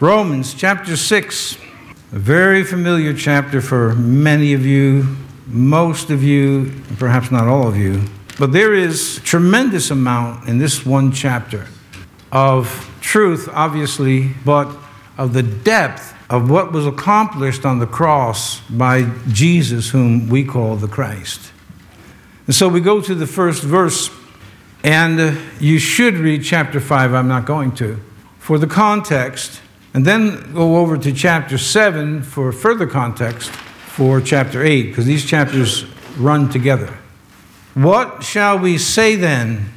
Romans chapter 6, a very familiar chapter for many of you, most of you, perhaps not all of you. But there is tremendous amount in this one chapter of truth, obviously, but of the depth of what was accomplished on the cross by Jesus, whom we call the Christ. And so we go to the first verse, and you should read chapter 5. I'm not going to. For the context, and then go over to chapter 7 for further context for chapter 8, because these chapters run together. What shall we say then?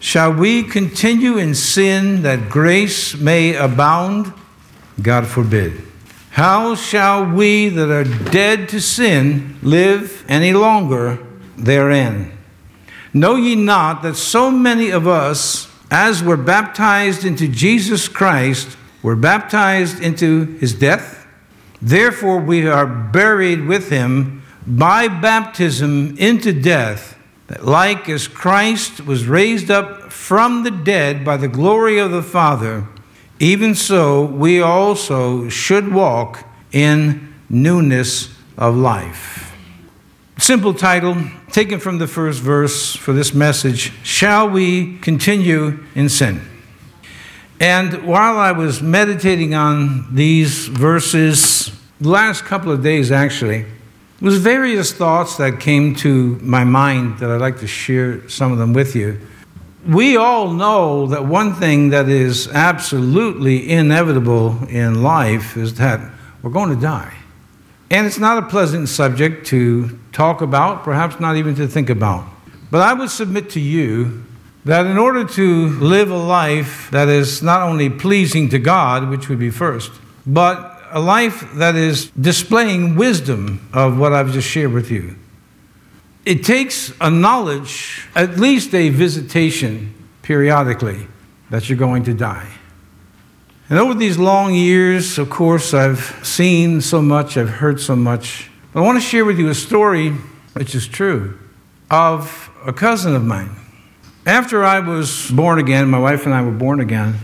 Shall we continue in sin that grace may abound? God forbid. How shall we that are dead to sin live any longer therein? Know ye not that so many of us, as were baptized into Jesus Christ, were baptized into his death. Therefore, we are buried with him by baptism into death, that like as Christ was raised up from the dead by the glory of the Father, even so we also should walk in newness of life. Simple title, taken from the first verse for this message Shall we continue in sin? And while I was meditating on these verses, the last couple of days actually, was various thoughts that came to my mind that I'd like to share some of them with you. We all know that one thing that is absolutely inevitable in life is that we're going to die. And it's not a pleasant subject to talk about, perhaps not even to think about. But I would submit to you that in order to live a life that is not only pleasing to God, which would be first, but a life that is displaying wisdom of what I've just shared with you, it takes a knowledge, at least a visitation periodically, that you're going to die. And over these long years, of course, I've seen so much, I've heard so much. But I want to share with you a story, which is true, of a cousin of mine after I was born again, my wife and I were born again,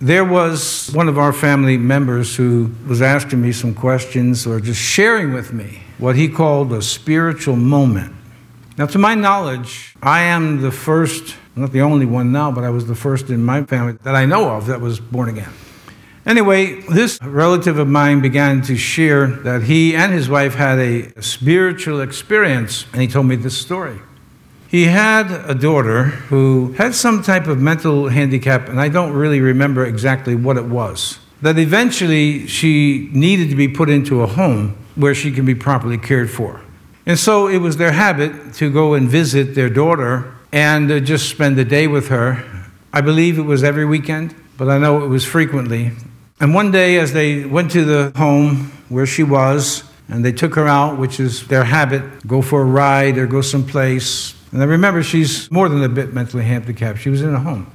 there was one of our family members who was asking me some questions or just sharing with me what he called a spiritual moment. Now, to my knowledge, I am the first, not the only one now, but I was the first in my family that I know of that was born again. Anyway, this relative of mine began to share that he and his wife had a spiritual experience, and he told me this story. He had a daughter who had some type of mental handicap, and I don't really remember exactly what it was. That eventually she needed to be put into a home where she can be properly cared for. And so it was their habit to go and visit their daughter and uh, just spend the day with her. I believe it was every weekend, but I know it was frequently. And one day, as they went to the home where she was, and they took her out, which is their habit go for a ride or go someplace, and I remember she's more than a bit mentally handicapped. She was in a home.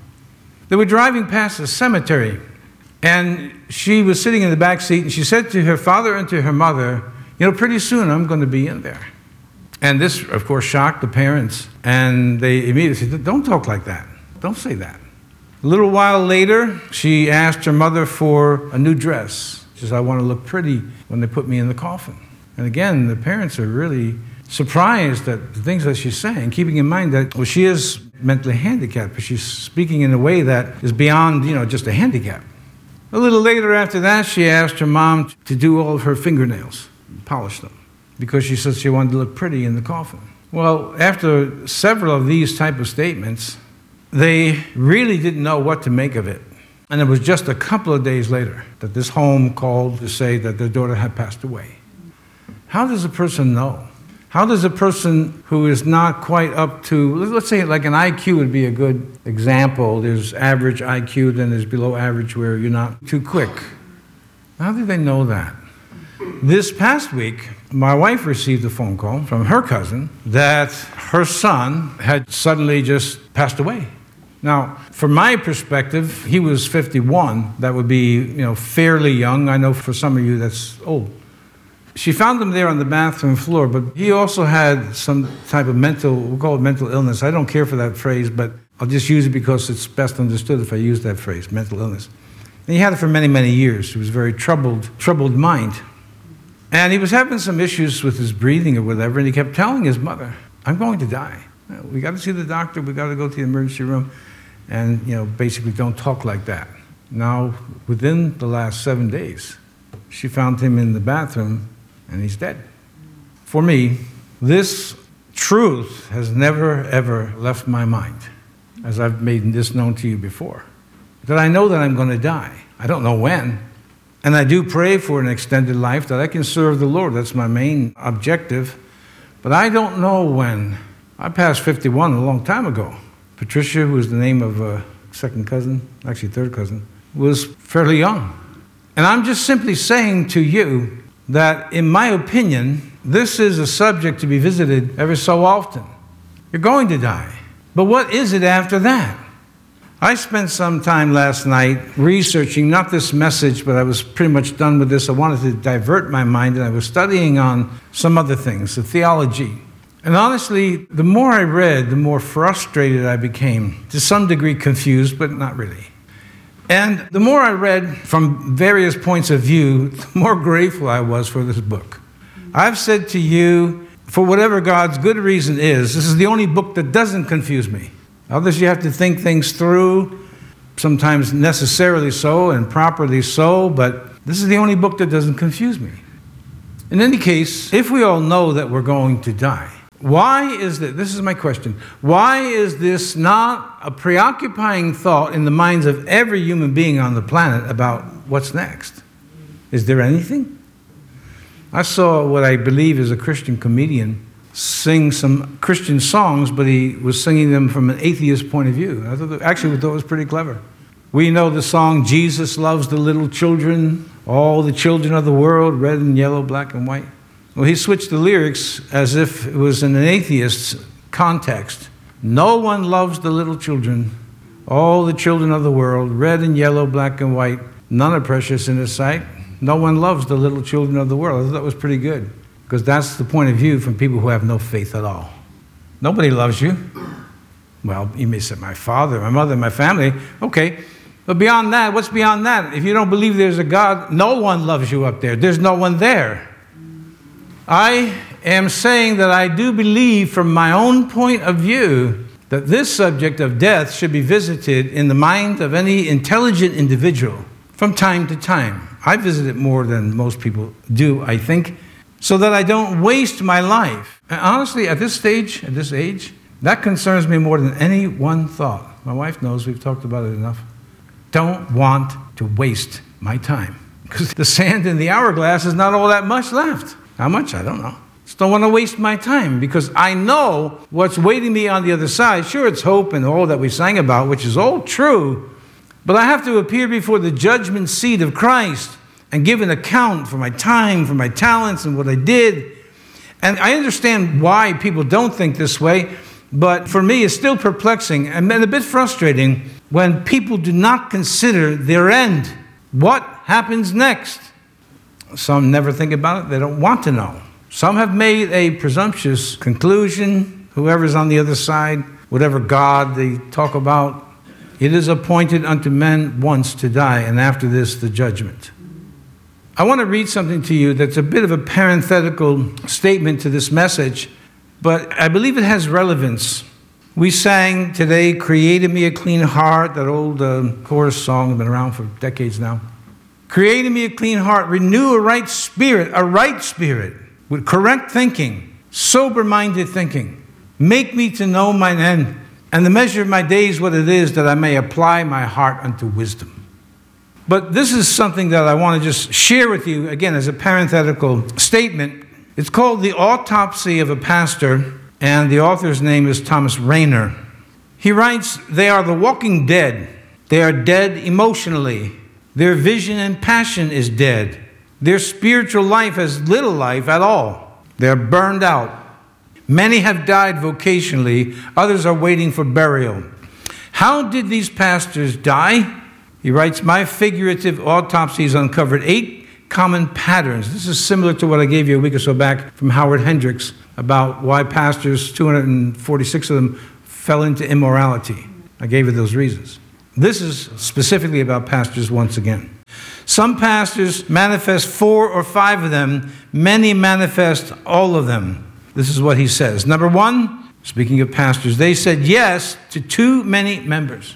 They were driving past a cemetery, and she was sitting in the back seat, and she said to her father and to her mother, You know, pretty soon I'm going to be in there. And this, of course, shocked the parents, and they immediately said, Don't talk like that. Don't say that. A little while later, she asked her mother for a new dress. She says, I want to look pretty when they put me in the coffin. And again, the parents are really surprised at the things that she's saying, keeping in mind that, well, she is mentally handicapped, but she's speaking in a way that is beyond, you know, just a handicap. A little later after that, she asked her mom to do all of her fingernails, polish them, because she said she wanted to look pretty in the coffin. Well, after several of these type of statements, they really didn't know what to make of it. And it was just a couple of days later that this home called to say that their daughter had passed away. How does a person know? How does a person who is not quite up to, let's say like an IQ would be a good example. There's average IQ, then there's below average where you're not too quick. How do they know that? This past week, my wife received a phone call from her cousin that her son had suddenly just passed away. Now, from my perspective, he was 51. That would be, you know, fairly young. I know for some of you that's old. She found him there on the bathroom floor, but he also had some type of mental, we'll call it mental illness. I don't care for that phrase, but I'll just use it because it's best understood if I use that phrase, mental illness. And he had it for many, many years. He was a very troubled, troubled mind. And he was having some issues with his breathing or whatever, and he kept telling his mother, I'm going to die. We got to see the doctor, we got to go to the emergency room, and, you know, basically don't talk like that. Now, within the last seven days, she found him in the bathroom, and he's dead. For me, this truth has never, ever left my mind, as I've made this known to you before that I know that I'm going to die. I don't know when. And I do pray for an extended life that I can serve the Lord. That's my main objective. But I don't know when. I passed 51 a long time ago. Patricia, who was the name of a second cousin, actually third cousin, was fairly young. And I'm just simply saying to you that, in my opinion, this is a subject to be visited every so often. You're going to die. But what is it after that? I spent some time last night researching not this message, but I was pretty much done with this. I wanted to divert my mind, and I was studying on some other things, the theology. And honestly, the more I read, the more frustrated I became, to some degree confused, but not really. And the more I read from various points of view, the more grateful I was for this book. I've said to you, for whatever God's good reason is, this is the only book that doesn't confuse me. Others, you have to think things through, sometimes necessarily so and properly so, but this is the only book that doesn't confuse me. In any case, if we all know that we're going to die, why is that? This is my question. Why is this not a preoccupying thought in the minds of every human being on the planet about what's next? Is there anything? I saw what I believe is a Christian comedian sing some Christian songs, but he was singing them from an atheist point of view. I thought, actually, thought it was pretty clever. We know the song, Jesus Loves the Little Children, all the children of the world, red and yellow, black and white. Well, he switched the lyrics as if it was in an atheist's context. No one loves the little children, all the children of the world, red and yellow, black and white. None are precious in his sight. No one loves the little children of the world. I thought that was pretty good because that's the point of view from people who have no faith at all. Nobody loves you. Well, you may say, my father, my mother, my family. Okay. But beyond that, what's beyond that? If you don't believe there's a God, no one loves you up there. There's no one there. I am saying that I do believe, from my own point of view, that this subject of death should be visited in the mind of any intelligent individual from time to time. I visit it more than most people do, I think so that I don't waste my life. And honestly, at this stage, at this age, that concerns me more than any one thought. My wife knows, we've talked about it enough. Don't want to waste my time. Because the sand in the hourglass is not all that much left. How much? I don't know. Just don't want to waste my time because I know what's waiting me on the other side. Sure, it's hope and all that we sang about, which is all true, but I have to appear before the judgment seat of Christ and give an account for my time, for my talents, and what I did. And I understand why people don't think this way, but for me, it's still perplexing and a bit frustrating when people do not consider their end. What happens next? Some never think about it, they don't want to know. Some have made a presumptuous conclusion, whoever's on the other side, whatever God they talk about. It is appointed unto men once to die, and after this, the judgment. I want to read something to you that's a bit of a parenthetical statement to this message, but I believe it has relevance. We sang today, Create in Me a Clean Heart, that old uh, chorus song been around for decades now. Create in me a clean heart, renew a right spirit, a right spirit, with correct thinking, sober minded thinking. Make me to know mine end, and the measure of my days what it is, that I may apply my heart unto wisdom. But this is something that I want to just share with you, again, as a parenthetical statement. It's called The Autopsy of a Pastor, and the author's name is Thomas Rainer. He writes They are the walking dead. They are dead emotionally. Their vision and passion is dead. Their spiritual life has little life at all. They're burned out. Many have died vocationally, others are waiting for burial. How did these pastors die? He writes, My figurative autopsies uncovered eight common patterns. This is similar to what I gave you a week or so back from Howard Hendricks about why pastors, 246 of them, fell into immorality. I gave you those reasons. This is specifically about pastors once again. Some pastors manifest four or five of them, many manifest all of them. This is what he says. Number one, speaking of pastors, they said yes to too many members.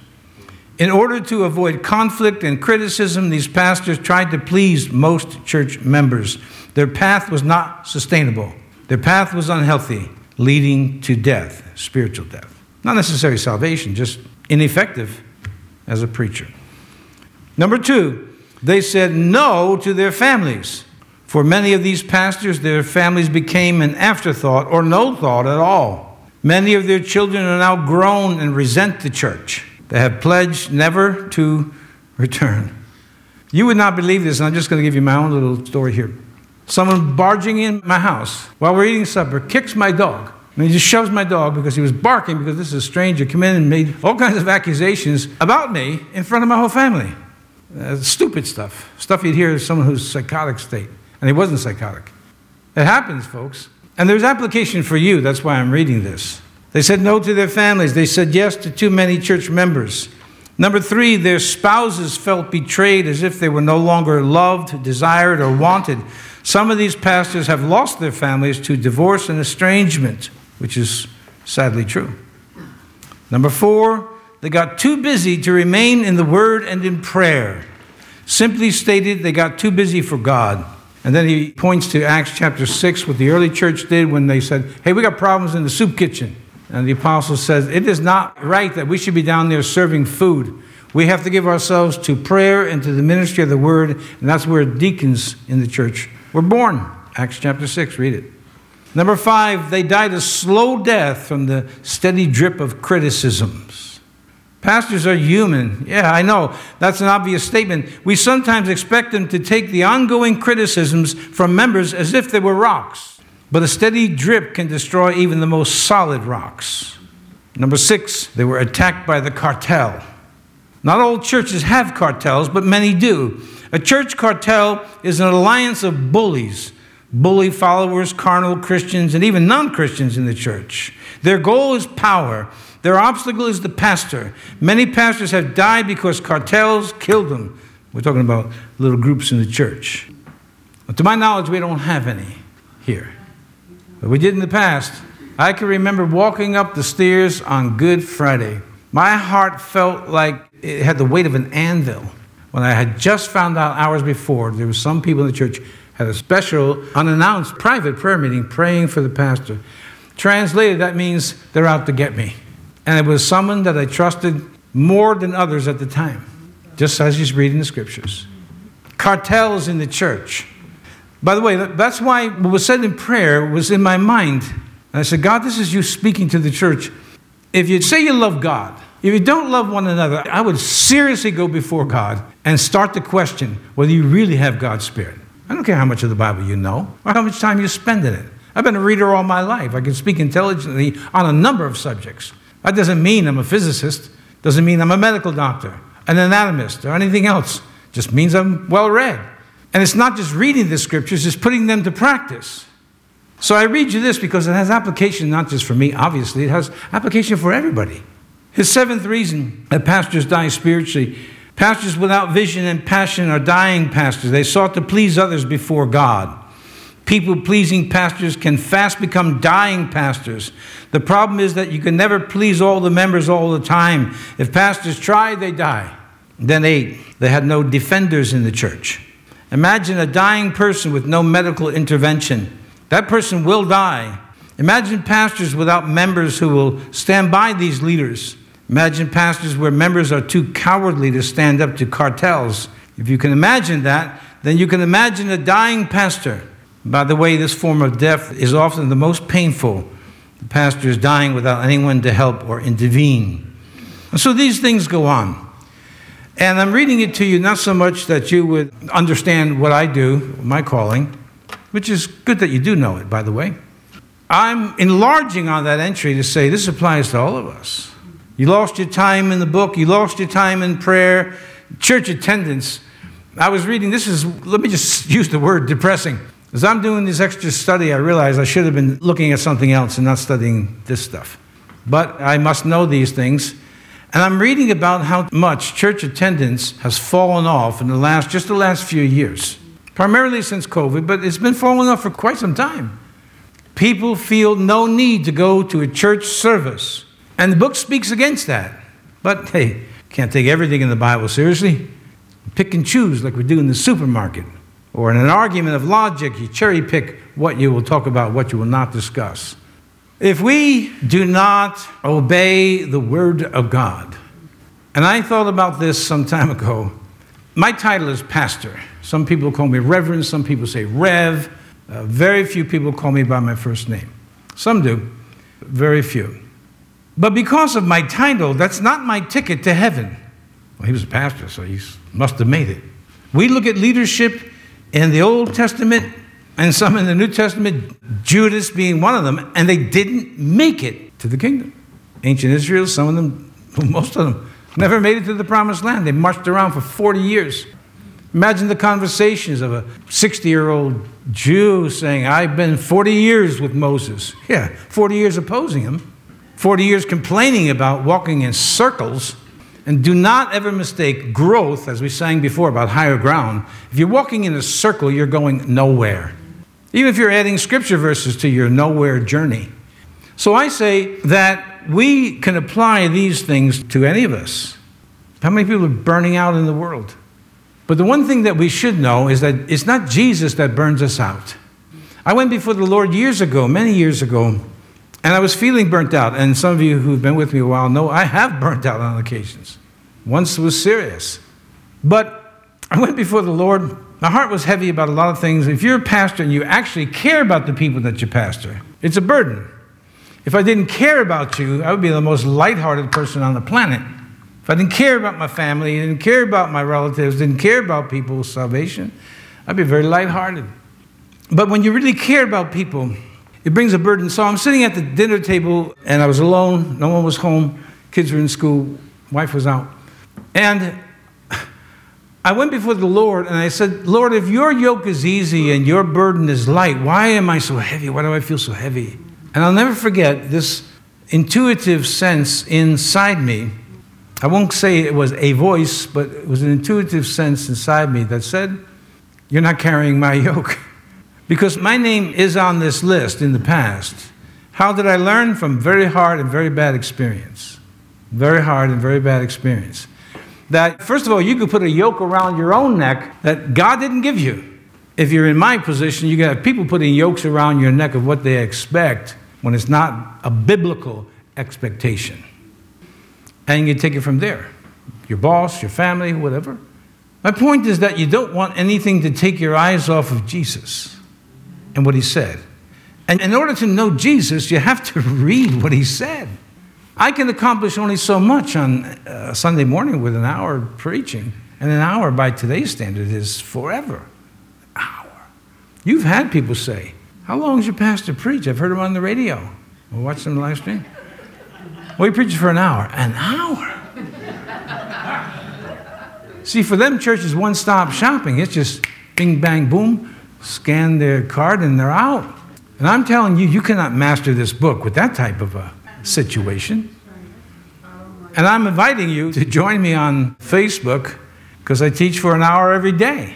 In order to avoid conflict and criticism, these pastors tried to please most church members. Their path was not sustainable, their path was unhealthy, leading to death, spiritual death. Not necessarily salvation, just ineffective as a preacher. Number two, they said no to their families. For many of these pastors, their families became an afterthought or no thought at all. Many of their children are now grown and resent the church. They have pledged never to return. You would not believe this, and I'm just going to give you my own little story here. Someone barging in my house while we're eating supper kicks my dog. And he just shoves my dog because he was barking because this is a stranger come in and made all kinds of accusations about me in front of my whole family. Uh, stupid stuff. Stuff you'd hear someone who's psychotic state. And he wasn't psychotic. It happens, folks. And there's application for you. That's why I'm reading this. They said no to their families. They said yes to too many church members. Number three, their spouses felt betrayed as if they were no longer loved, desired, or wanted. Some of these pastors have lost their families to divorce and estrangement, which is sadly true. Number four, they got too busy to remain in the Word and in prayer. Simply stated, they got too busy for God. And then he points to Acts chapter 6, what the early church did when they said, Hey, we got problems in the soup kitchen. And the apostle says, It is not right that we should be down there serving food. We have to give ourselves to prayer and to the ministry of the word, and that's where deacons in the church were born. Acts chapter 6, read it. Number five, they died a slow death from the steady drip of criticisms. Pastors are human. Yeah, I know. That's an obvious statement. We sometimes expect them to take the ongoing criticisms from members as if they were rocks. But a steady drip can destroy even the most solid rocks. Number six, they were attacked by the cartel. Not all churches have cartels, but many do. A church cartel is an alliance of bullies, bully followers, carnal Christians, and even non Christians in the church. Their goal is power. Their obstacle is the pastor. Many pastors have died because cartels killed them. We're talking about little groups in the church. But to my knowledge, we don't have any here. But we did in the past. I can remember walking up the stairs on Good Friday. My heart felt like it had the weight of an anvil when I had just found out hours before there were some people in the church had a special unannounced private prayer meeting praying for the pastor. Translated, that means they're out to get me. And it was someone that I trusted more than others at the time, just as he's reading the scriptures. Cartels in the church. By the way, that's why what was said in prayer was in my mind. And I said, God, this is you speaking to the church. If you say you love God, if you don't love one another, I would seriously go before God and start to question whether you really have God's Spirit. I don't care how much of the Bible you know or how much time you spend in it. I've been a reader all my life. I can speak intelligently on a number of subjects. That doesn't mean I'm a physicist, doesn't mean I'm a medical doctor, an anatomist, or anything else. Just means I'm well read. And it's not just reading the scriptures, it's putting them to practice. So I read you this because it has application not just for me, obviously, it has application for everybody. His seventh reason that pastors die spiritually pastors without vision and passion are dying pastors. They sought to please others before God. People pleasing pastors can fast become dying pastors. The problem is that you can never please all the members all the time. If pastors try, they die. Then, eight, they had no defenders in the church. Imagine a dying person with no medical intervention. That person will die. Imagine pastors without members who will stand by these leaders. Imagine pastors where members are too cowardly to stand up to cartels. If you can imagine that, then you can imagine a dying pastor. By the way, this form of death is often the most painful. The pastor is dying without anyone to help or intervene. And so these things go on. And I'm reading it to you not so much that you would understand what I do, my calling, which is good that you do know it, by the way. I'm enlarging on that entry to say this applies to all of us. You lost your time in the book, you lost your time in prayer, church attendance. I was reading, this is, let me just use the word depressing. As I'm doing this extra study, I realize I should have been looking at something else and not studying this stuff. But I must know these things. And I'm reading about how much church attendance has fallen off in the last, just the last few years, primarily since COVID, but it's been falling off for quite some time. People feel no need to go to a church service. And the book speaks against that. But hey, can't take everything in the Bible seriously. Pick and choose like we do in the supermarket. Or in an argument of logic, you cherry pick what you will talk about, what you will not discuss. If we do not obey the Word of God, and I thought about this some time ago, my title is pastor. Some people call me reverend, some people say rev. Uh, very few people call me by my first name. Some do, very few. But because of my title, that's not my ticket to heaven. Well, he was a pastor, so he must have made it. We look at leadership in the Old Testament and some in the New Testament, Judas being one of them, and they didn't make it to the kingdom. Ancient Israel, some of them, most of them, never made it to the promised land. They marched around for 40 years. Imagine the conversations of a 60 year old Jew saying, I've been 40 years with Moses. Yeah, 40 years opposing him, 40 years complaining about walking in circles. And do not ever mistake growth, as we sang before about higher ground. If you're walking in a circle, you're going nowhere. Even if you're adding scripture verses to your nowhere journey. So I say that we can apply these things to any of us. How many people are burning out in the world? But the one thing that we should know is that it's not Jesus that burns us out. I went before the Lord years ago, many years ago, and I was feeling burnt out. And some of you who've been with me a while know I have burnt out on occasions. Once it was serious. But I went before the Lord. My heart was heavy about a lot of things. If you're a pastor and you actually care about the people that you pastor, it's a burden. If I didn't care about you, I would be the most lighthearted person on the planet. If I didn't care about my family, didn't care about my relatives, didn't care about people's salvation, I'd be very lighthearted. But when you really care about people, it brings a burden. So I'm sitting at the dinner table and I was alone, no one was home, kids were in school, wife was out. And I went before the Lord and I said, Lord, if your yoke is easy and your burden is light, why am I so heavy? Why do I feel so heavy? And I'll never forget this intuitive sense inside me I won't say it was a voice, but it was an intuitive sense inside me that said, You're not carrying my yoke. Because my name is on this list in the past. How did I learn? From very hard and very bad experience. Very hard and very bad experience. That, first of all, you could put a yoke around your own neck that God didn't give you. If you're in my position, you got people putting yokes around your neck of what they expect when it's not a biblical expectation and you take it from there. Your boss, your family, whatever. My point is that you don't want anything to take your eyes off of Jesus and what he said. And in order to know Jesus, you have to read what he said. I can accomplish only so much on uh, Sunday morning with an hour preaching, and an hour by today's standard is forever. An hour. You've had people say, How long does your pastor preach? I've heard him on the radio. We'll watch them live stream. Well, he preaches for an hour. An hour? See, for them, church is one stop shopping. It's just bing, bang, boom, scan their card, and they're out. And I'm telling you, you cannot master this book with that type of a situation. And I'm inviting you to join me on Facebook because I teach for an hour every day,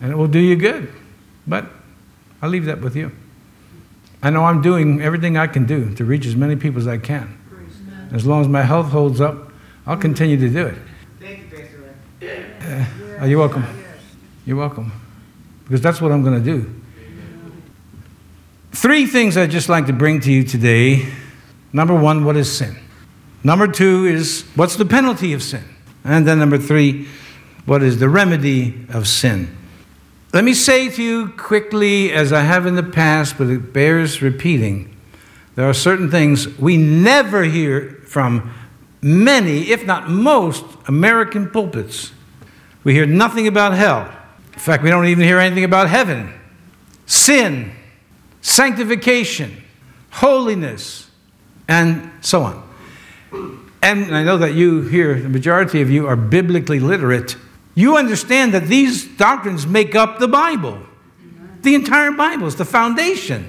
and it will do you good. But I'll leave that with you. I know I'm doing everything I can do to reach as many people as I can. As long as my health holds up, I'll continue to do it. Thank you, Pastor. Uh, you're welcome. You're welcome. Because that's what I'm going to do. Three things I'd just like to bring to you today. Number one, what is sin? Number two is what's the penalty of sin? And then number three, what is the remedy of sin? Let me say to you quickly, as I have in the past, but it bears repeating there are certain things we never hear from many, if not most, American pulpits. We hear nothing about hell. In fact, we don't even hear anything about heaven. Sin, sanctification, holiness, and so on. And I know that you here, the majority of you, are biblically literate. You understand that these doctrines make up the Bible. The entire Bible is the foundation.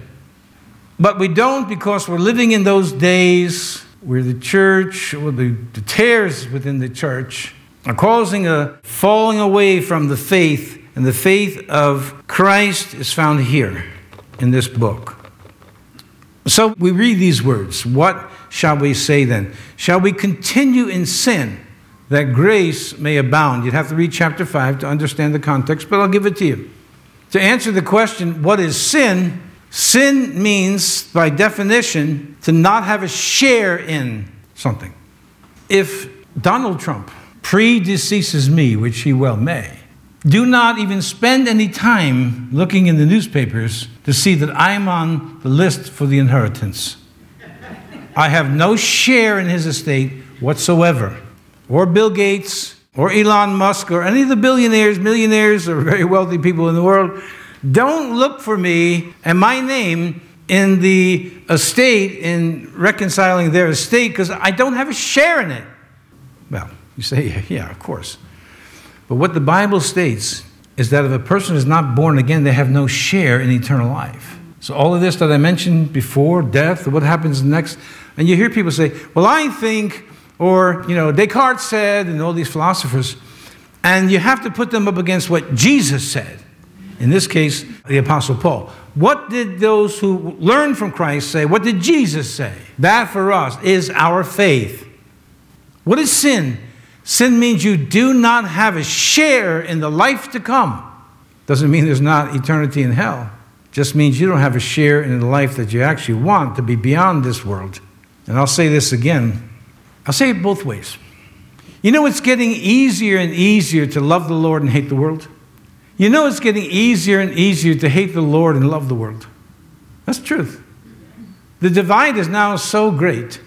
But we don't because we're living in those days where the church, or the, the tares within the church, are causing a falling away from the faith, and the faith of Christ is found here in this book. So we read these words. What shall we say then? Shall we continue in sin that grace may abound? You'd have to read chapter 5 to understand the context, but I'll give it to you. To answer the question, what is sin? Sin means, by definition, to not have a share in something. If Donald Trump predeceases me, which he well may, do not even spend any time looking in the newspapers to see that I'm on the list for the inheritance. I have no share in his estate whatsoever, or Bill Gates, or Elon Musk, or any of the billionaires, millionaires, or very wealthy people in the world. Don't look for me and my name in the estate in reconciling their estate because I don't have a share in it. Well, you say, yeah, of course. But what the Bible states is that if a person is not born again, they have no share in eternal life. So, all of this that I mentioned before, death, what happens next, and you hear people say, well, I think, or, you know, Descartes said, and all these philosophers, and you have to put them up against what Jesus said. In this case, the Apostle Paul. What did those who learned from Christ say? What did Jesus say? That for us is our faith. What is sin? Sin means you do not have a share in the life to come. Doesn't mean there's not eternity in hell. Just means you don't have a share in the life that you actually want to be beyond this world. And I'll say this again. I'll say it both ways. You know, it's getting easier and easier to love the Lord and hate the world. You know, it's getting easier and easier to hate the Lord and love the world. That's the truth. The divide is now so great.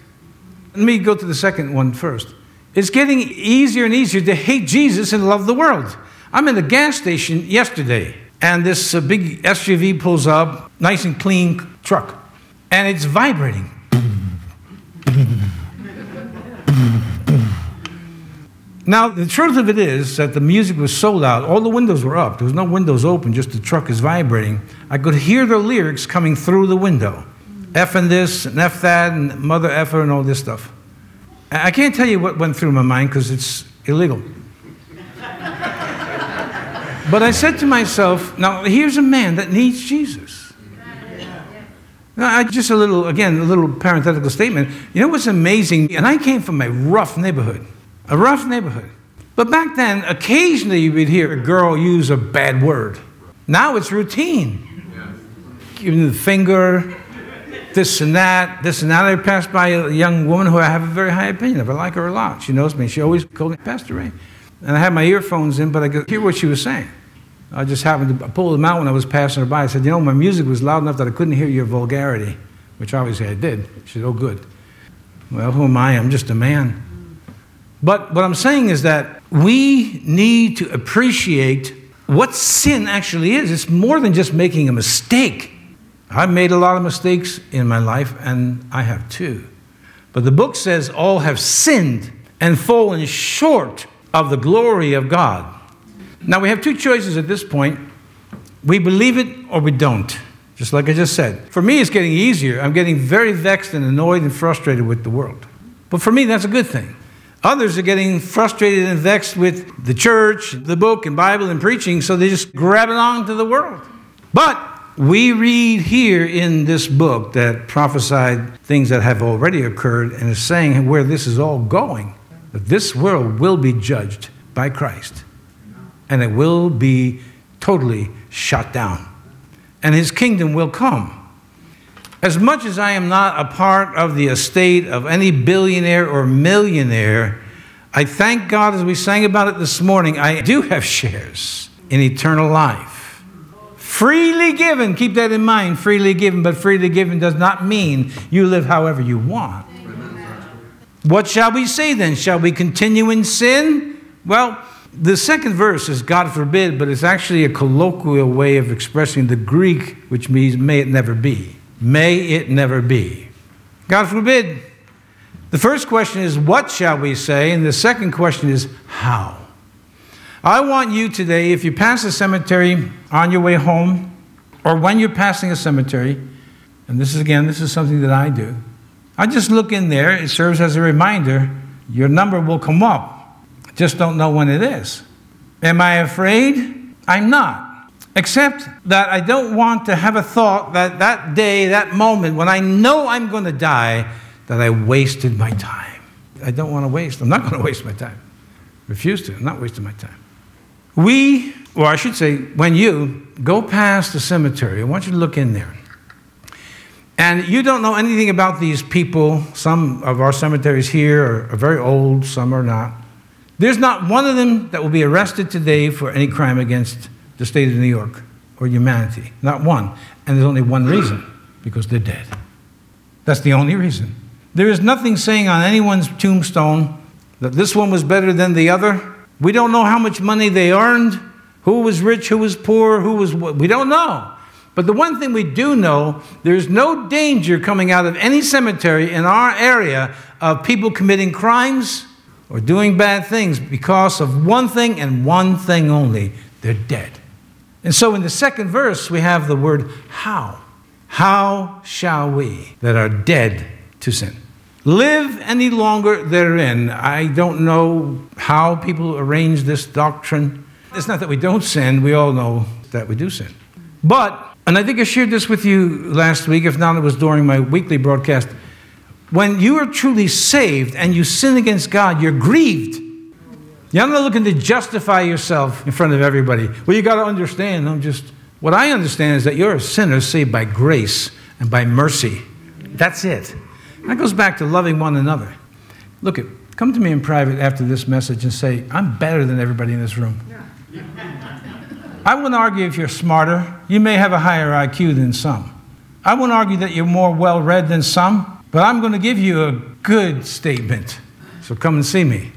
Let me go to the second one first. It's getting easier and easier to hate Jesus and love the world. I'm in a gas station yesterday, and this uh, big SUV pulls up, nice and clean truck, and it's vibrating. Now, the truth of it is that the music was so loud, all the windows were up. There was no windows open, just the truck is vibrating. I could hear the lyrics coming through the window F and this, and F that, and mother effer, and all this stuff. I can't tell you what went through my mind because it's illegal. but I said to myself, now here's a man that needs Jesus. Now, I, just a little, again, a little parenthetical statement. You know what's amazing? And I came from a rough neighborhood a rough neighborhood. But back then, occasionally you would hear a girl use a bad word. Now it's routine. Giving the finger, this and that, this and that. I passed by a young woman who I have a very high opinion of. I like her a lot. She knows me. She always called me Pastor Ray. And I had my earphones in, but I could hear what she was saying. I just happened to pull them out when I was passing her by. I said, You know, my music was loud enough that I couldn't hear your vulgarity, which obviously I did. She said, Oh, good. Well, who am I? I'm just a man. But what I'm saying is that we need to appreciate what sin actually is. It's more than just making a mistake. I've made a lot of mistakes in my life, and I have too. But the book says all have sinned and fallen short of the glory of God. Now we have two choices at this point. We believe it or we don't, just like I just said. For me, it's getting easier. I'm getting very vexed and annoyed and frustrated with the world. But for me, that's a good thing. Others are getting frustrated and vexed with the church, the book, and Bible and preaching, so they just grab it on to the world. But we read here in this book that prophesied things that have already occurred and is saying where this is all going. That this world will be judged by Christ and it will be totally shut down. And his kingdom will come. As much as I am not a part of the estate of any billionaire or millionaire, I thank God as we sang about it this morning, I do have shares in eternal life. Freely given, keep that in mind, freely given, but freely given does not mean you live however you want. What shall we say then? Shall we continue in sin? Well, the second verse is God forbid, but it's actually a colloquial way of expressing the Greek, which means may it never be. May it never be. God forbid. The first question is, what shall we say? And the second question is, how? I want you today, if you pass a cemetery on your way home, or when you're passing a cemetery, and this is again, this is something that I do, I just look in there, it serves as a reminder. Your number will come up. Just don't know when it is. Am I afraid? I'm not. Except that I don't want to have a thought that that day, that moment, when I know I'm going to die, that I wasted my time. I don't want to waste. I'm not going to waste my time. Refuse to. I'm not wasting my time. We, or I should say, when you go past the cemetery, I want you to look in there. And you don't know anything about these people. Some of our cemeteries here are, are very old, some are not. There's not one of them that will be arrested today for any crime against the state of New York or humanity. Not one. And there's only one reason because they're dead. That's the only reason. There is nothing saying on anyone's tombstone that this one was better than the other. We don't know how much money they earned, who was rich, who was poor, who was. We don't know. But the one thing we do know, there's no danger coming out of any cemetery in our area of people committing crimes or doing bad things because of one thing and one thing only they're dead. And so in the second verse, we have the word how. How shall we that are dead to sin live any longer therein? I don't know how people arrange this doctrine. It's not that we don't sin, we all know that we do sin. But and I think I shared this with you last week, if not, it was during my weekly broadcast. When you are truly saved and you sin against God, you're grieved. You're not looking to justify yourself in front of everybody. Well, you got to understand, I'm just, what I understand is that you're a sinner saved by grace and by mercy. That's it. That goes back to loving one another. Look, at, come to me in private after this message and say, I'm better than everybody in this room. I wouldn't argue if you're smarter. You may have a higher IQ than some. I wouldn't argue that you're more well read than some, but I'm going to give you a good statement. So come and see me.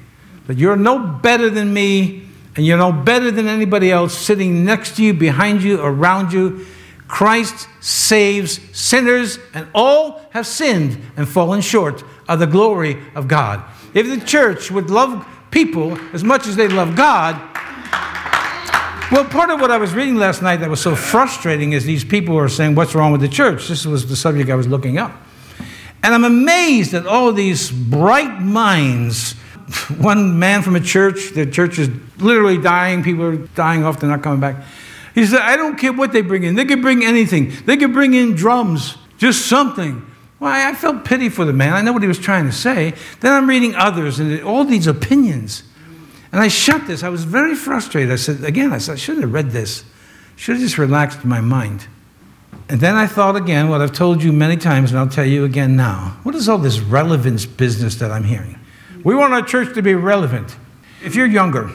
That you're no better than me, and you're no better than anybody else sitting next to you, behind you, around you. Christ saves sinners, and all have sinned and fallen short of the glory of God. If the church would love people as much as they love God, well, part of what I was reading last night that was so frustrating is these people were saying, What's wrong with the church? This was the subject I was looking up. And I'm amazed at all these bright minds. One man from a church, the church is literally dying, people are dying off, they're not coming back. He said, I don't care what they bring in. They could bring anything. They could bring in drums, just something. Well, I felt pity for the man. I know what he was trying to say. Then I'm reading others and all these opinions. And I shut this. I was very frustrated. I said, again, I said, I should have read this. Should have just relaxed my mind. And then I thought again what I've told you many times, and I'll tell you again now. What is all this relevance business that I'm hearing? We want our church to be relevant. If you're younger,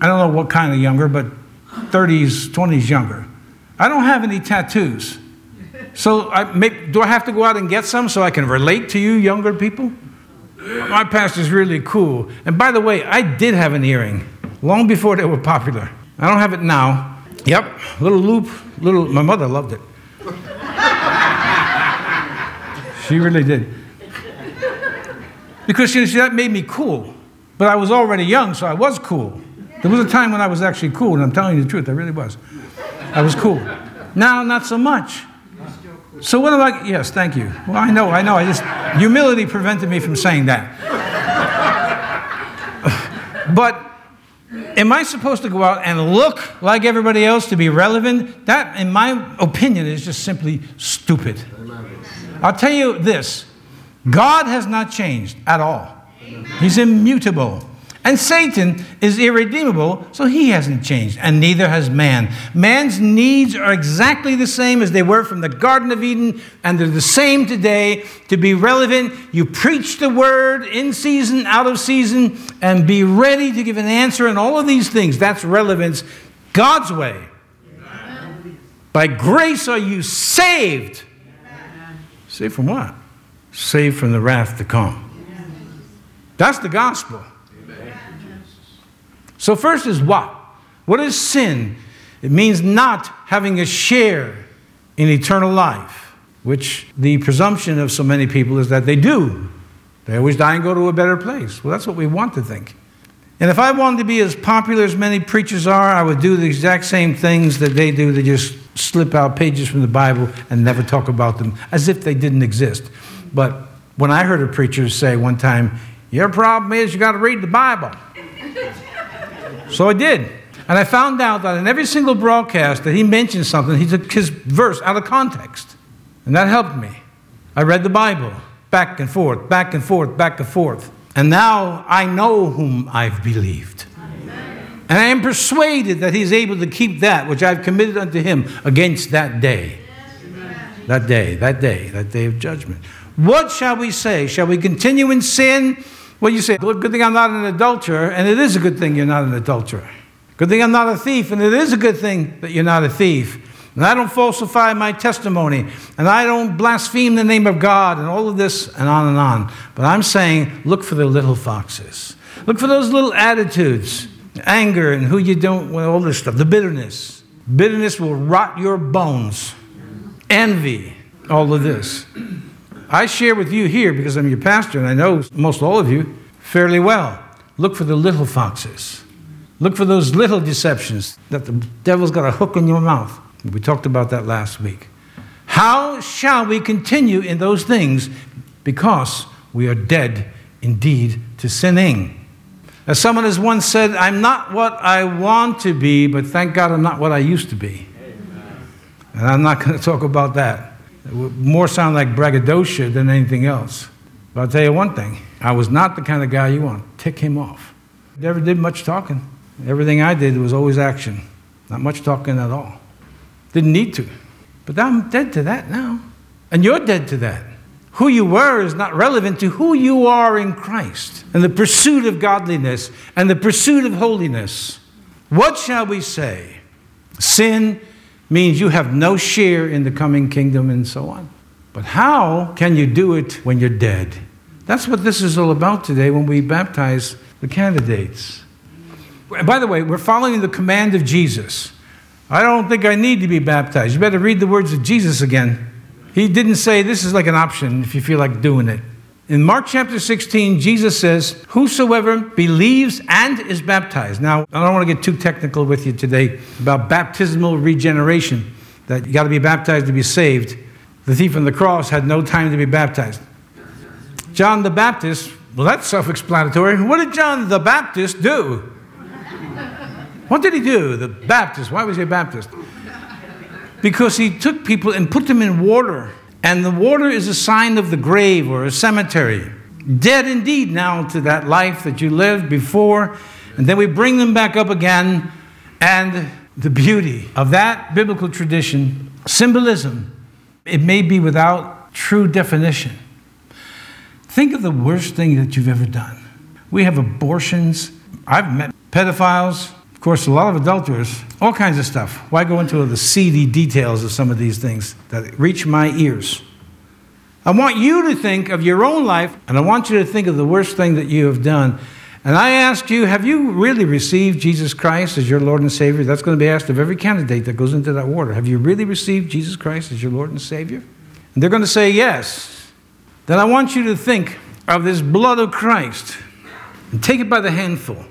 I don't know what kind of younger, but 30s, 20s younger, I don't have any tattoos. So I make, do I have to go out and get some so I can relate to you younger people? My pastor's really cool. And by the way, I did have an earring long before they were popular. I don't have it now. Yep, little loop, little. My mother loved it. she really did. Because you see, that made me cool. But I was already young, so I was cool. There was a time when I was actually cool, and I'm telling you the truth, I really was. I was cool. Now, not so much. So what I? Yes, thank you. Well, I know, I know. I just humility prevented me from saying that. but am I supposed to go out and look like everybody else to be relevant? That, in my opinion, is just simply stupid. I'll tell you this God has not changed at all, He's immutable. And Satan is irredeemable, so he hasn't changed, and neither has man. Man's needs are exactly the same as they were from the Garden of Eden, and they're the same today. To be relevant, you preach the word in season, out of season, and be ready to give an answer in all of these things. That's relevance God's way. Amen. By grace are you saved. Amen. Saved from what? Saved from the wrath to come. That's the gospel. So, first is what? What is sin? It means not having a share in eternal life, which the presumption of so many people is that they do. They always die and go to a better place. Well, that's what we want to think. And if I wanted to be as popular as many preachers are, I would do the exact same things that they do. They just slip out pages from the Bible and never talk about them as if they didn't exist. But when I heard a preacher say one time, Your problem is you got to read the Bible. so I did. And I found out that in every single broadcast that he mentioned something, he took his verse out of context. And that helped me. I read the Bible back and forth, back and forth, back and forth. And now I know whom I've believed. And I am persuaded that he's able to keep that which I've committed unto him against that day. That day, that day, that day of judgment. What shall we say? Shall we continue in sin? Well, you say, good thing I'm not an adulterer, and it is a good thing you're not an adulterer. Good thing I'm not a thief, and it is a good thing that you're not a thief. And I don't falsify my testimony, and I don't blaspheme the name of God, and all of this, and on and on. But I'm saying, look for the little foxes. Look for those little attitudes, anger, and who you don't, well, all this stuff, the bitterness. Bitterness will rot your bones. Envy, all of this. I share with you here because I'm your pastor and I know most all of you fairly well. Look for the little foxes. Look for those little deceptions that the devil's got a hook in your mouth. We talked about that last week. How shall we continue in those things? Because we are dead indeed to sinning. As someone has once said, I'm not what I want to be, but thank God I'm not what I used to be. Amen. And I'm not going to talk about that. More sound like braggadocio than anything else. But I'll tell you one thing I was not the kind of guy you want. Tick him off. Never did much talking. Everything I did was always action, not much talking at all. Didn't need to. But I'm dead to that now. And you're dead to that. Who you were is not relevant to who you are in Christ and the pursuit of godliness and the pursuit of holiness. What shall we say? Sin means you have no share in the coming kingdom and so on. But how can you do it when you're dead? That's what this is all about today when we baptize the candidates. By the way, we're following the command of Jesus. I don't think I need to be baptized. You better read the words of Jesus again. He didn't say this is like an option if you feel like doing it. In Mark chapter 16, Jesus says, Whosoever believes and is baptized. Now, I don't want to get too technical with you today about baptismal regeneration, that you got to be baptized to be saved. The thief on the cross had no time to be baptized. John the Baptist, well, that's self explanatory. What did John the Baptist do? What did he do? The Baptist. Why was he a Baptist? Because he took people and put them in water. And the water is a sign of the grave or a cemetery. Dead indeed now to that life that you lived before. And then we bring them back up again. And the beauty of that biblical tradition, symbolism, it may be without true definition. Think of the worst thing that you've ever done. We have abortions. I've met pedophiles, of course, a lot of adulterers, all kinds of stuff. Why go into the seedy details of some of these things that reach my ears? I want you to think of your own life, and I want you to think of the worst thing that you have done. And I ask you, have you really received Jesus Christ as your Lord and Savior? That's going to be asked of every candidate that goes into that water. Have you really received Jesus Christ as your Lord and Savior? And they're going to say yes. Then I want you to think of this blood of Christ and take it by the handful.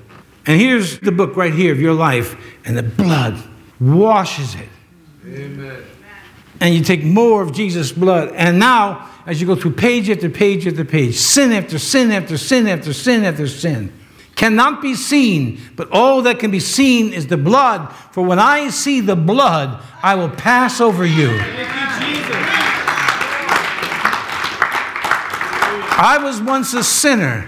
And here's the book right here of your life, and the blood washes it. Amen. And you take more of Jesus' blood. And now, as you go through page after page after page, sin after sin after sin after sin after sin, cannot be seen, but all that can be seen is the blood. For when I see the blood, I will pass over you. I was once a sinner.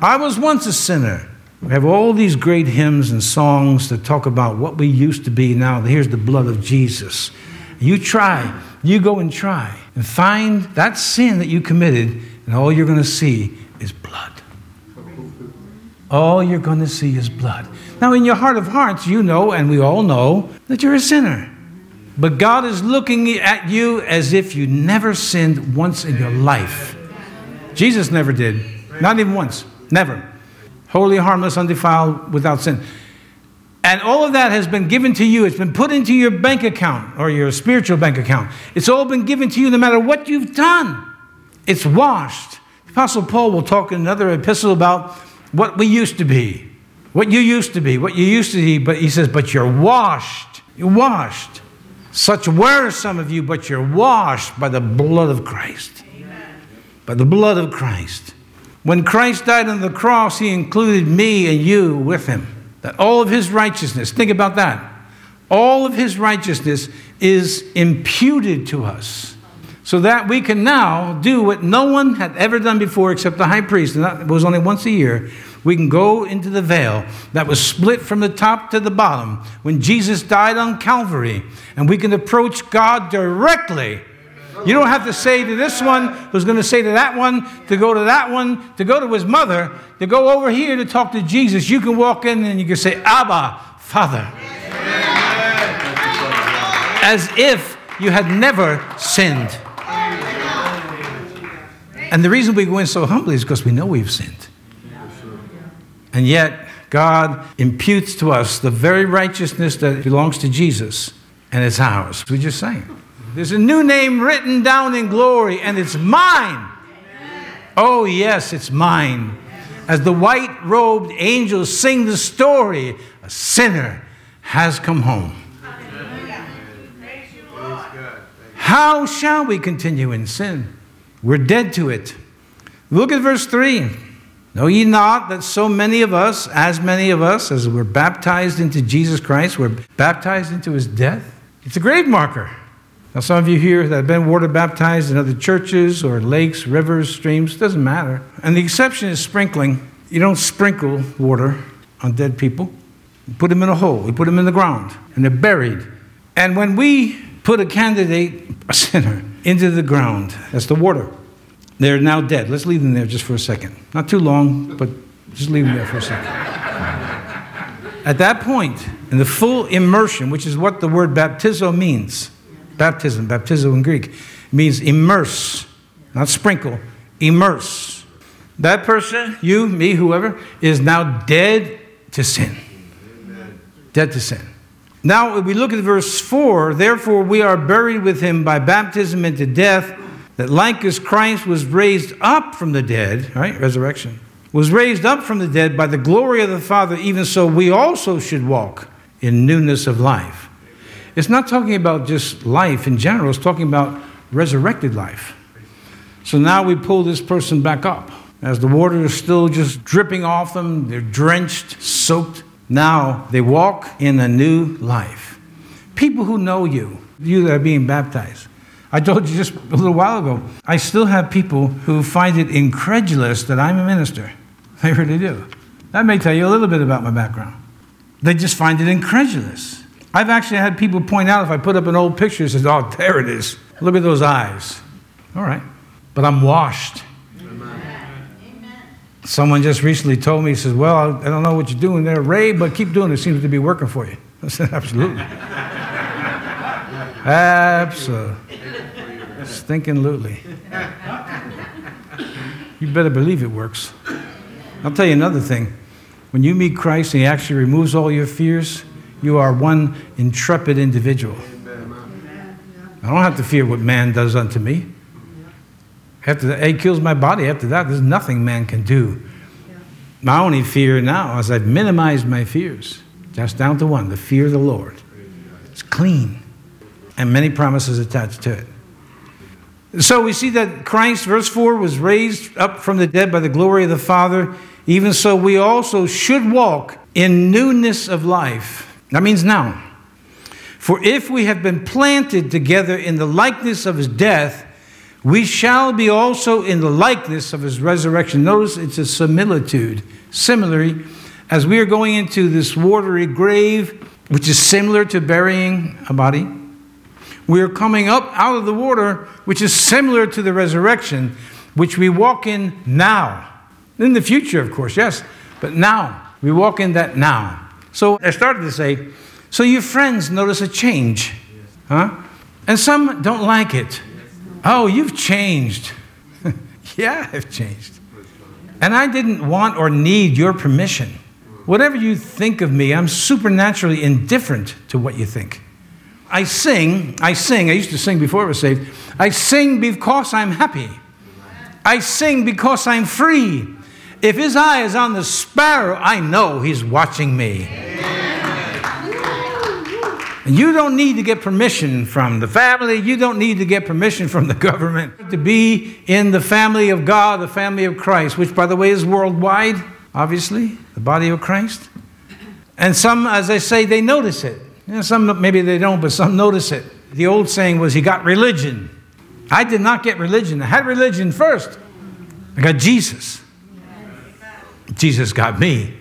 I was once a sinner. We have all these great hymns and songs that talk about what we used to be now. Here's the blood of Jesus. You try, you go and try, and find that sin that you committed, and all you're going to see is blood. All you're going to see is blood. Now, in your heart of hearts, you know, and we all know, that you're a sinner. But God is looking at you as if you never sinned once in your life. Jesus never did, not even once, never holy, harmless, undefiled, without sin. And all of that has been given to you. It's been put into your bank account or your spiritual bank account. It's all been given to you no matter what you've done. It's washed. Apostle Paul will talk in another epistle about what we used to be, what you used to be, what you used to be. But he says, But you're washed. You're washed. Such were some of you, but you're washed by the blood of Christ. by the blood of Christ. When Christ died on the cross, he included me and you with him. That all of his righteousness, think about that, all of his righteousness is imputed to us so that we can now do what no one had ever done before except the high priest, and that was only once a year. We can go into the veil that was split from the top to the bottom when Jesus died on Calvary, and we can approach God directly. You don't have to say to this one who's going to say to that one, to go to that one, to go to his mother, to go over here to talk to Jesus. You can walk in and you can say, Abba, Father. As if you had never sinned. And the reason we go in so humbly is because we know we've sinned. And yet, God imputes to us the very righteousness that belongs to Jesus, and it's ours. We just sang. There's a new name written down in glory, and it's mine. Oh, yes, it's mine. As the white robed angels sing the story, a sinner has come home. How shall we continue in sin? We're dead to it. Look at verse 3. Know ye not that so many of us, as many of us, as were baptized into Jesus Christ, were baptized into his death? It's a grave marker. Now, some of you here that have been water baptized in other churches or lakes, rivers, streams, doesn't matter. And the exception is sprinkling. You don't sprinkle water on dead people. You put them in a hole, you put them in the ground, and they're buried. And when we put a candidate, a sinner, into the ground. That's the water. They're now dead. Let's leave them there just for a second. Not too long, but just leave them there for a second. At that point, in the full immersion, which is what the word baptizo means, baptism, baptizo in Greek, means immerse, not sprinkle, immerse. That person, you, me, whoever, is now dead to sin. Amen. Dead to sin. Now, if we look at verse 4, therefore we are buried with him by baptism into death, that like as Christ was raised up from the dead, right, resurrection, was raised up from the dead by the glory of the Father, even so we also should walk in newness of life. It's not talking about just life in general, it's talking about resurrected life. So now we pull this person back up. As the water is still just dripping off them, they're drenched, soaked. Now they walk in a new life. People who know you, you that are being baptized. I told you just a little while ago, I still have people who find it incredulous that I'm a minister. They really do. That may tell you a little bit about my background. They just find it incredulous. I've actually had people point out if I put up an old picture, it says, Oh, there it is. Look at those eyes. All right. But I'm washed. Someone just recently told me, he says, Well, I don't know what you're doing there, Ray, but keep doing it. It seems to be working for you. I said, Absolutely. Absolutely. Stinking lootly. You better believe it works. I'll tell you another thing. When you meet Christ and He actually removes all your fears, you are one intrepid individual. I don't have to fear what man does unto me. After that, it kills my body. After that, there's nothing man can do. My only fear now is I've minimized my fears, just down to one the fear of the Lord. It's clean, and many promises attached to it. So we see that Christ, verse 4, was raised up from the dead by the glory of the Father. Even so, we also should walk in newness of life. That means now. For if we have been planted together in the likeness of his death, we shall be also in the likeness of his resurrection. Notice it's a similitude. Similarly, as we are going into this watery grave, which is similar to burying a body, we are coming up out of the water, which is similar to the resurrection, which we walk in now. In the future, of course, yes, but now. We walk in that now. So I started to say, so your friends notice a change, huh? And some don't like it. Oh, you've changed. yeah, I've changed. And I didn't want or need your permission. Whatever you think of me, I'm supernaturally indifferent to what you think. I sing, I sing, I used to sing before I was saved. I sing because I'm happy. I sing because I'm free. If his eye is on the sparrow, I know he's watching me. And you don't need to get permission from the family. You don't need to get permission from the government to be in the family of God, the family of Christ, which, by the way, is worldwide, obviously, the body of Christ. And some, as I say, they notice it. You know, some maybe they don't, but some notice it. The old saying was, "He got religion." I did not get religion. I had religion first. I got Jesus. Jesus got me.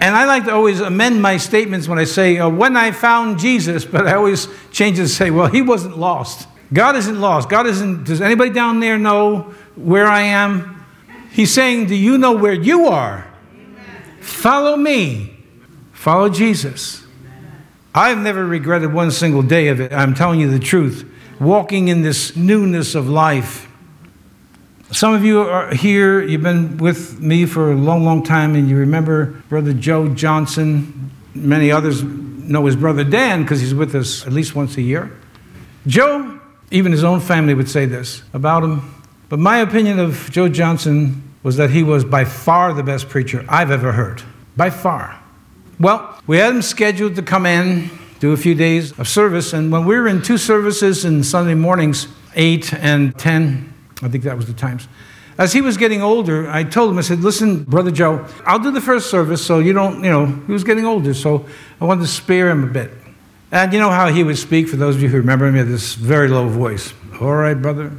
And I like to always amend my statements when I say, uh, when I found Jesus, but I always change it to say, well, he wasn't lost. God isn't lost. God isn't, does anybody down there know where I am? He's saying, do you know where you are? Follow me. Follow Jesus. I've never regretted one single day of it. I'm telling you the truth. Walking in this newness of life. Some of you are here, you've been with me for a long, long time, and you remember Brother Joe Johnson. Many others know his brother Dan because he's with us at least once a year. Joe, even his own family would say this about him. But my opinion of Joe Johnson was that he was by far the best preacher I've ever heard. By far. Well, we had him scheduled to come in, do a few days of service, and when we were in two services in Sunday mornings, 8 and 10, I think that was the times. As he was getting older, I told him, I said, listen, Brother Joe, I'll do the first service so you don't, you know, he was getting older, so I wanted to spare him a bit. And you know how he would speak, for those of you who remember him, he had this very low voice. All right, brother.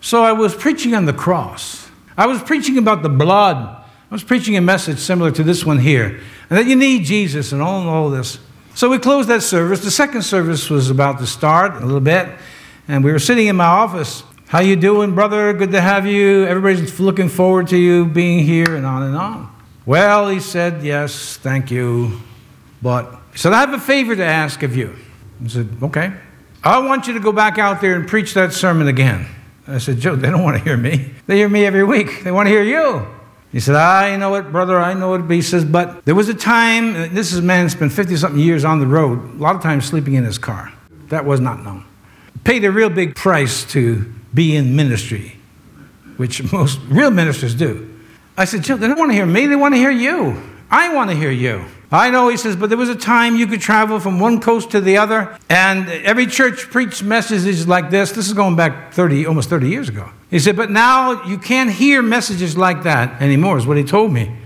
So I was preaching on the cross. I was preaching about the blood. I was preaching a message similar to this one here, and that you need Jesus and all, and all this. So we closed that service. The second service was about to start a little bit, and we were sitting in my office how you doing, brother? Good to have you. Everybody's looking forward to you being here and on and on. Well, he said, yes, thank you. But he said, I have a favor to ask of you. I said, okay. I want you to go back out there and preach that sermon again. I said, Joe, they don't want to hear me. They hear me every week. They want to hear you. He said, I know it, brother. I know it. He says, but there was a time, this is a man been 50 something years on the road, a lot of times sleeping in his car. That was not known. Paid a real big price to be in ministry, which most real ministers do. I said, Jill, they don't want to hear me, they want to hear you. I want to hear you. I know, he says, but there was a time you could travel from one coast to the other, and every church preached messages like this. This is going back 30, almost 30 years ago. He said, but now you can't hear messages like that anymore, is what he told me.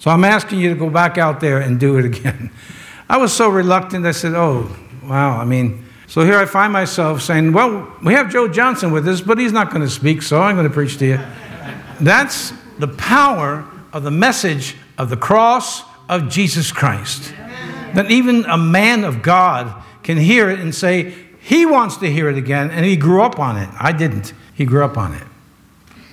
So I'm asking you to go back out there and do it again. I was so reluctant, I said, oh, wow, I mean, so here I find myself saying, Well, we have Joe Johnson with us, but he's not going to speak, so I'm going to preach to you. That's the power of the message of the cross of Jesus Christ. That even a man of God can hear it and say, He wants to hear it again, and he grew up on it. I didn't. He grew up on it.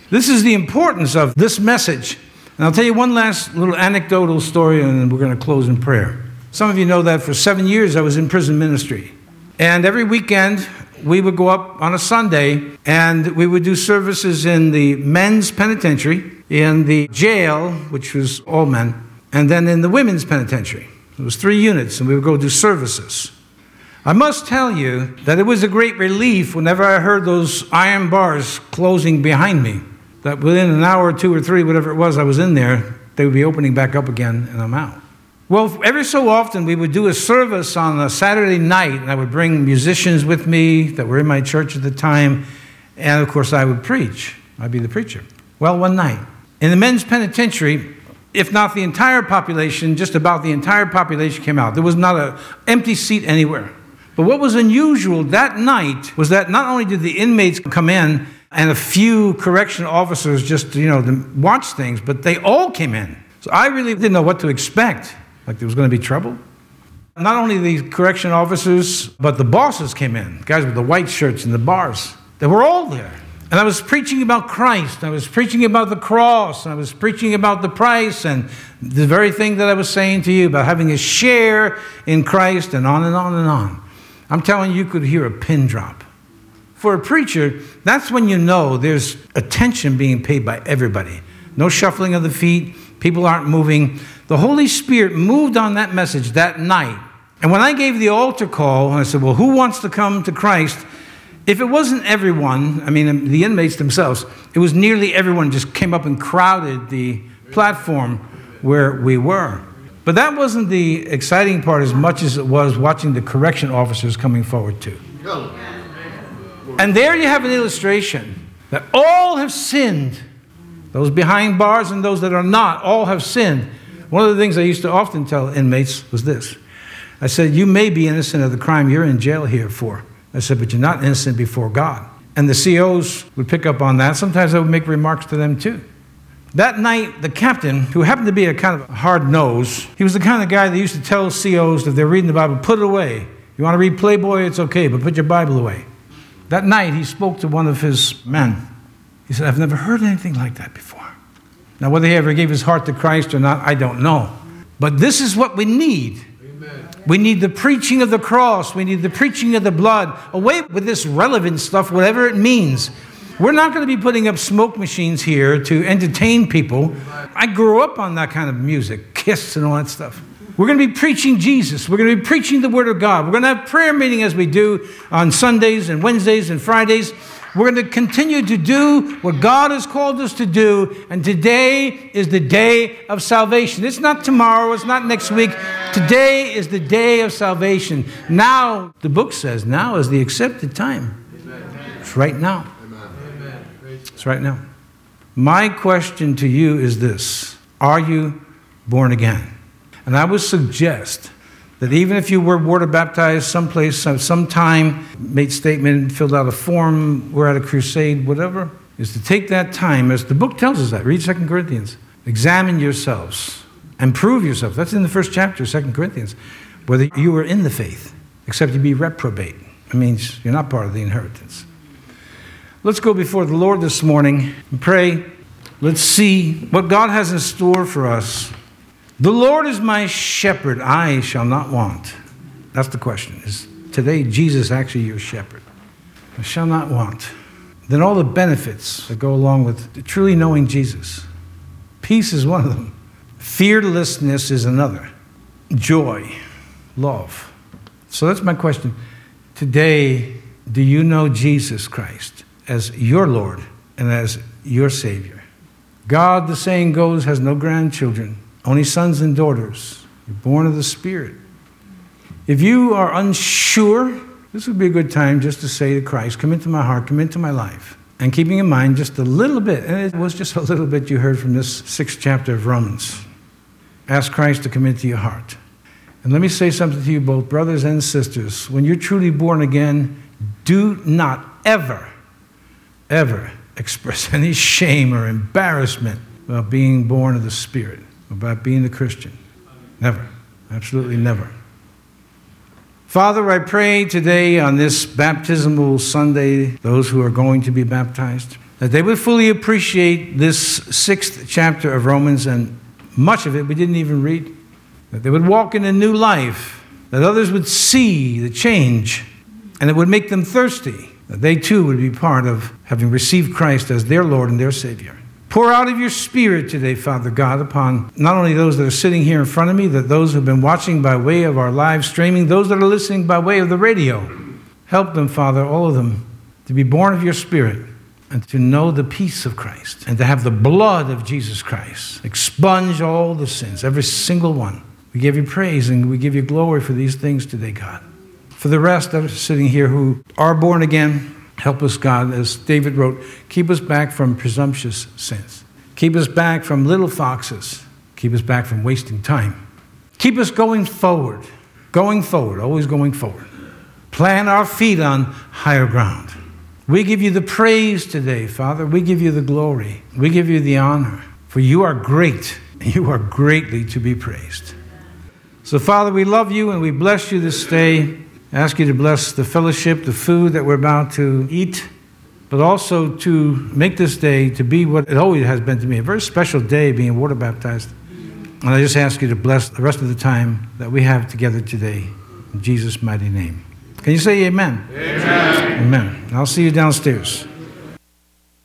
This is the importance of this message. And I'll tell you one last little anecdotal story, and then we're going to close in prayer. Some of you know that for seven years I was in prison ministry. And every weekend, we would go up on a Sunday and we would do services in the men's penitentiary, in the jail, which was all men, and then in the women's penitentiary. It was three units, and we would go do services. I must tell you that it was a great relief whenever I heard those iron bars closing behind me, that within an hour two or three, whatever it was, I was in there, they would be opening back up again, and I'm out. Well, every so often we would do a service on a Saturday night, and I would bring musicians with me that were in my church at the time, and of course I would preach. I'd be the preacher. Well, one night, in the men's penitentiary, if not the entire population, just about the entire population came out. There was not an empty seat anywhere. But what was unusual that night was that not only did the inmates come in and a few correction officers just, you know, watch things, but they all came in. So I really didn't know what to expect like there was going to be trouble. Not only the correction officers, but the bosses came in, guys with the white shirts and the bars. They were all there. And I was preaching about Christ. I was preaching about the cross. I was preaching about the price and the very thing that I was saying to you about having a share in Christ and on and on and on. I'm telling you, you could hear a pin drop. For a preacher, that's when you know there's attention being paid by everybody. No shuffling of the feet, people aren't moving. The Holy Spirit moved on that message that night. And when I gave the altar call, I said, Well, who wants to come to Christ? If it wasn't everyone, I mean, um, the inmates themselves, it was nearly everyone just came up and crowded the platform where we were. But that wasn't the exciting part as much as it was watching the correction officers coming forward too. And there you have an illustration that all have sinned. Those behind bars and those that are not, all have sinned. One of the things I used to often tell inmates was this I said, You may be innocent of the crime you're in jail here for. I said, But you're not innocent before God. And the COs would pick up on that. Sometimes I would make remarks to them too. That night, the captain, who happened to be a kind of hard nose, he was the kind of guy that used to tell COs if they're reading the Bible, put it away. You want to read Playboy? It's okay, but put your Bible away. That night, he spoke to one of his men. He said, I've never heard anything like that before. Now, whether he ever gave his heart to Christ or not, I don't know. But this is what we need. Amen. We need the preaching of the cross. We need the preaching of the blood. Away with this relevant stuff, whatever it means. We're not going to be putting up smoke machines here to entertain people. I grew up on that kind of music, Kiss and all that stuff. We're going to be preaching Jesus. We're going to be preaching the Word of God. We're going to have prayer meeting as we do on Sundays and Wednesdays and Fridays. We're going to continue to do what God has called us to do. And today is the day of salvation. It's not tomorrow, it's not next week. Today is the day of salvation. Now, the book says, now is the accepted time. It's right now. It's right now. My question to you is this Are you born again? And I would suggest that even if you were water baptized someplace, sometime, made statement, filled out a form, we're at a crusade, whatever, is to take that time, as the book tells us that. Read 2 Corinthians. Examine yourselves and prove yourselves. That's in the first chapter of 2 Corinthians. Whether you were in the faith, except you be reprobate. It means you're not part of the inheritance. Let's go before the Lord this morning and pray. Let's see what God has in store for us the Lord is my shepherd, I shall not want. That's the question. Is today Jesus actually your shepherd? I shall not want. Then all the benefits that go along with truly knowing Jesus. Peace is one of them. Fearlessness is another. Joy, love. So that's my question. Today, do you know Jesus Christ as your Lord and as your Savior? God, the saying goes, has no grandchildren only sons and daughters. You're born of the Spirit. If you are unsure, this would be a good time just to say to Christ, Come into my heart, come into my life. And keeping in mind just a little bit, and it was just a little bit you heard from this sixth chapter of Romans. Ask Christ to come into your heart. And let me say something to you, both brothers and sisters. When you're truly born again, do not ever, ever express any shame or embarrassment about being born of the Spirit about being a Christian. Never. Absolutely never. Father, I pray today on this baptismal Sunday, those who are going to be baptized, that they would fully appreciate this sixth chapter of Romans, and much of it we didn't even read. That they would walk in a new life, that others would see the change, and it would make them thirsty, that they too would be part of having received Christ as their Lord and their Savior. Pour out of your spirit today, Father God, upon not only those that are sitting here in front of me, that those who have been watching by way of our live streaming, those that are listening by way of the radio. Help them, Father, all of them, to be born of your spirit and to know the peace of Christ and to have the blood of Jesus Christ expunge all the sins, every single one. We give you praise and we give you glory for these things today, God. For the rest that are sitting here who are born again, Help us, God, as David wrote, keep us back from presumptuous sins. Keep us back from little foxes. Keep us back from wasting time. Keep us going forward, going forward, always going forward. Plant our feet on higher ground. We give you the praise today, Father. We give you the glory. We give you the honor. For you are great, you are greatly to be praised. So, Father, we love you and we bless you this day. I ask you to bless the fellowship, the food that we're about to eat, but also to make this day to be what it always has been to me a very special day being water baptized. And I just ask you to bless the rest of the time that we have together today. In Jesus' mighty name. Can you say amen? Amen. Amen. I'll see you downstairs.